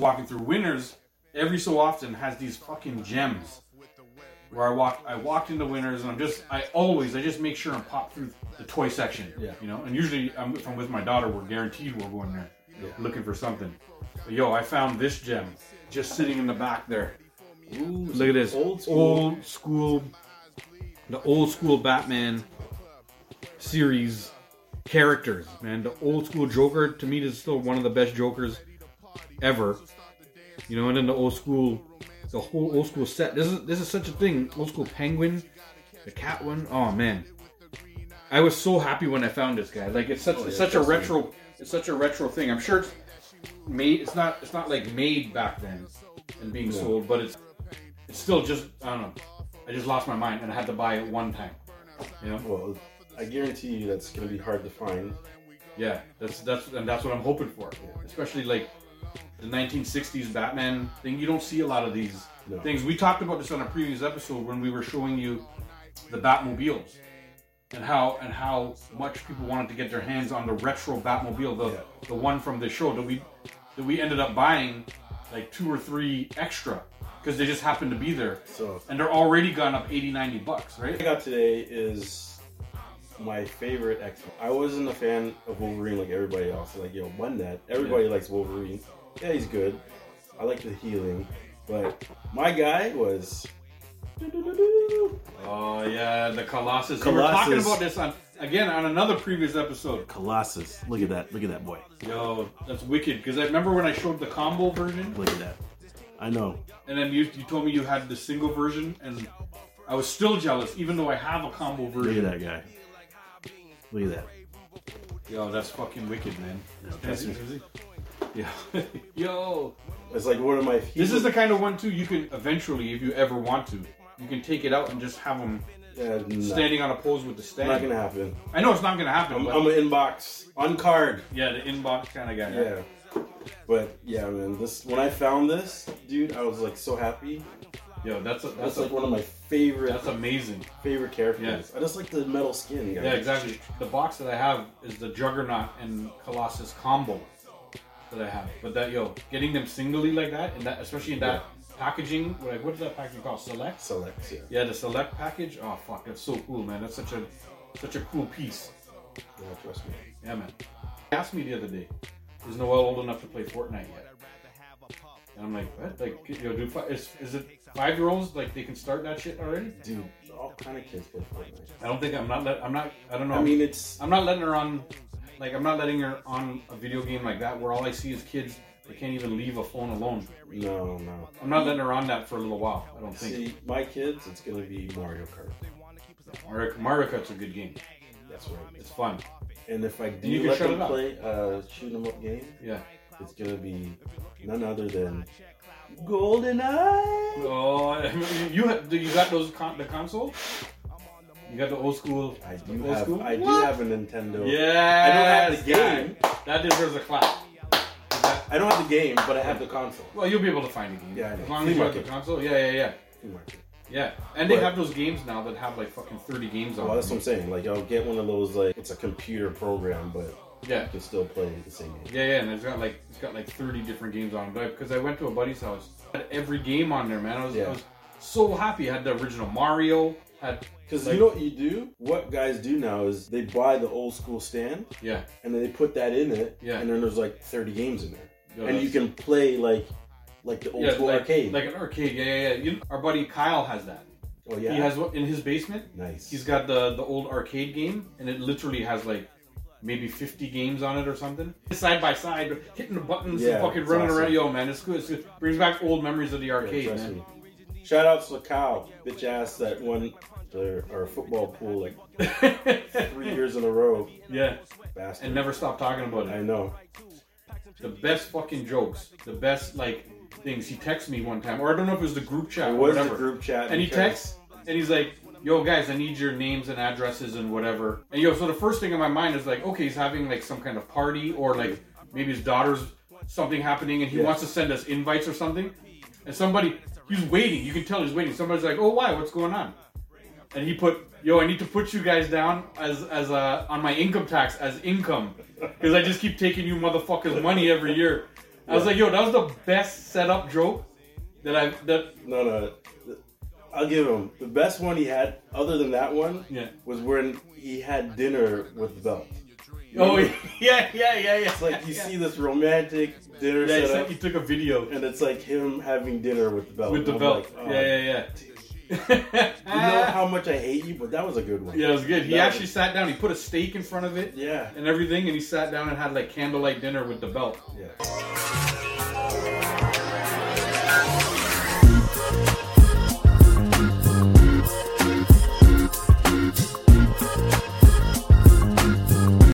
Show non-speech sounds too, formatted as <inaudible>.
walking through Winners every so often has these fucking gems. Where I walk, I walked into Winners, and I'm just, I always, I just make sure and pop through the toy section. Yeah. You know, and usually, I'm, if I'm with my daughter, we're guaranteed we're going there, looking for something. But yo, I found this gem just sitting in the back there. Ooh, Look at this Old school. old school, the old school Batman series characters, man. The old school Joker to me is still one of the best Jokers ever. You know, and then the old school, the whole old school set. This is this is such a thing. Old school Penguin, the cat one. Oh man, I was so happy when I found this guy. Like it's such Oh, it's yeah, such a me. retro. It's such a retro thing. I'm sure it's made. It's not. It's not like made back then and being Yeah. sold, but it's it's still just I don't know. I just lost my mind and I had to buy it one time. You know? Well, I guarantee you that's gonna be hard to find. Yeah, that's that's and that's what I'm hoping for. Especially like the 1960s Batman thing. You don't see a lot of these No. things. We talked about this on a previous episode when we were showing you the Batmobiles and how and how much people wanted to get their hands on the retro Batmobile, the Yeah. the one from the show that we that we ended up buying like two or three extra because they just happened to be there So and they're already gone up 80 90 bucks what I got today is my favorite X. I wasn't a fan of Wolverine like everybody else. Like yo, one that everybody likes Wolverine. Yeah, he's good. I like the healing, but my guy was. oh yeah the colossus, we were talking about this on again on another previous episode Colossus. Look at that. Look at that boy. yo that's wicked because i remember when i showed the combo version Look at that. I know. and then you, you told me you had the single version and i was still jealous even though i have a combo version. Look at that guy. Look at that. yo that's fucking wicked man I see- trust can I see? yeah <laughs> yo It's like one of my. Favorite. This is the kind of one too you can eventually if you ever want to you can take it out and just have them Yeah, standing on a pose with the stand not gonna happen. i know it's not gonna happen I'm, but I'm an inbox on card. yeah the inbox kind of guy Yeah. But yeah, man, this when I found this, dude, I was like so happy. yo that's a, That's that's like one of my favorite that's amazing favorite characters. Yeah. I just like the metal skin, guys. Yeah, exactly. The box that I have is the Juggernaut and Colossus combo that I have. But that yo, getting them singly like that, and that especially in that packaging, like what is that packaging called? Select. Select, yeah. Yeah, the select package. Oh fuck, that's so cool, man. That's such a such a cool piece. Yeah, trust me. Yeah, man. He asked me the other day, is Noel old enough to play Fortnite yet? And I'm like, what? Like, yo, dude, fi- is, is it five year olds like they can start that shit already? Dude, all kind of kids play Fortnite. I don't think I'm not. Let, I'm not. I don't know. I mean, it's I'm not letting her on, like I'm not letting her on a video game like that where all I see is kids that can't even leave a phone alone. no, no. I'm not letting her on that for a little while. I don't think. See, my kids, it's gonna be Mario Kart. Mario, Mario Kart's a good game. That's right. It's fun. And if I do you let them play a shoot 'em up game, Yeah. It's gonna be none other than GoldenEye. Oh, you ha- you got those con- the console? You got the old school. I do old have, school? I do have a Nintendo. Yeah. I don't have the game. That deserves a clap. That- I don't have the game, but I have the console. well, you'll be able to find a game. Yeah, I know. As long as you Free have the console. Yeah, yeah, yeah. Free market. Yeah. And they But- have those games now that have like fucking 30 games on Well, that's what. I'm saying. Like, I'll get one of those. Like, it's a computer program, but Yeah. you can still play the same game. Yeah, yeah, and it's got like it's got like thirty different games on it. But because I went to a buddy's house, had every game on there, man. I was, I Yeah. was so happy. I had the original Mario. Had Because Like- you know what you do? What guys do now is they buy the old school stand yeah, and then they put that in it, Yeah. and then there's like 30 games in there, Yeah, and you can play like like the old yeah, school like, arcade. like an arcade. Yeah, yeah, yeah. You know, our buddy Kyle has that. oh yeah, He has in his basement. nice. He's got the the old arcade game, and it literally has like maybe fifty games on it or something, side by side, hitting the buttons Yeah, and fucking running awesome. around. Yo, man, it's good. It's good. Brings back old memories of the arcade, trust man. me. Shout out to Kyle, bitch ass that won the, our football pool like <laughs> three years in a row. yeah, Bastard. and never stop talking about it. I know. the best fucking jokes, the best like things. He texted me one time, or I don't know if it was the group chat It was whatever. the group chat, and he texts and he's like, "Yo, guys, I need your names and addresses and whatever." And yo, so the first thing in my mind is like, okay, he's having like some kind of party or like maybe his daughter's something happening and he Yeah. wants to send us invites or something. And somebody, he's waiting. You can tell he's waiting. Somebody's like, "Oh, why? What's going on?" And he put, "Yo, I need to put you guys down as as uh, on my income tax as income because I just keep taking you motherfuckers money every year." I was like, yo, that was the best setup joke that I that No, no. I'll give him the best one he had. Other than that one, yeah. was when he had dinner with the belt. You Oh remember? <laughs> yeah, yeah, yeah, yeah. It's like you yeah. see this romantic dinner Yeah, it's like he took a video and it's like him having dinner with the belt. with the belt. like, oh, yeah, yeah, yeah. Oh, you know how much I hate you, but that was a good one. Yeah, it was good. He That actually was- sat down. He put a steak in front of it Yeah. and everything, and he sat down and had like candlelight dinner with the belt. Yeah.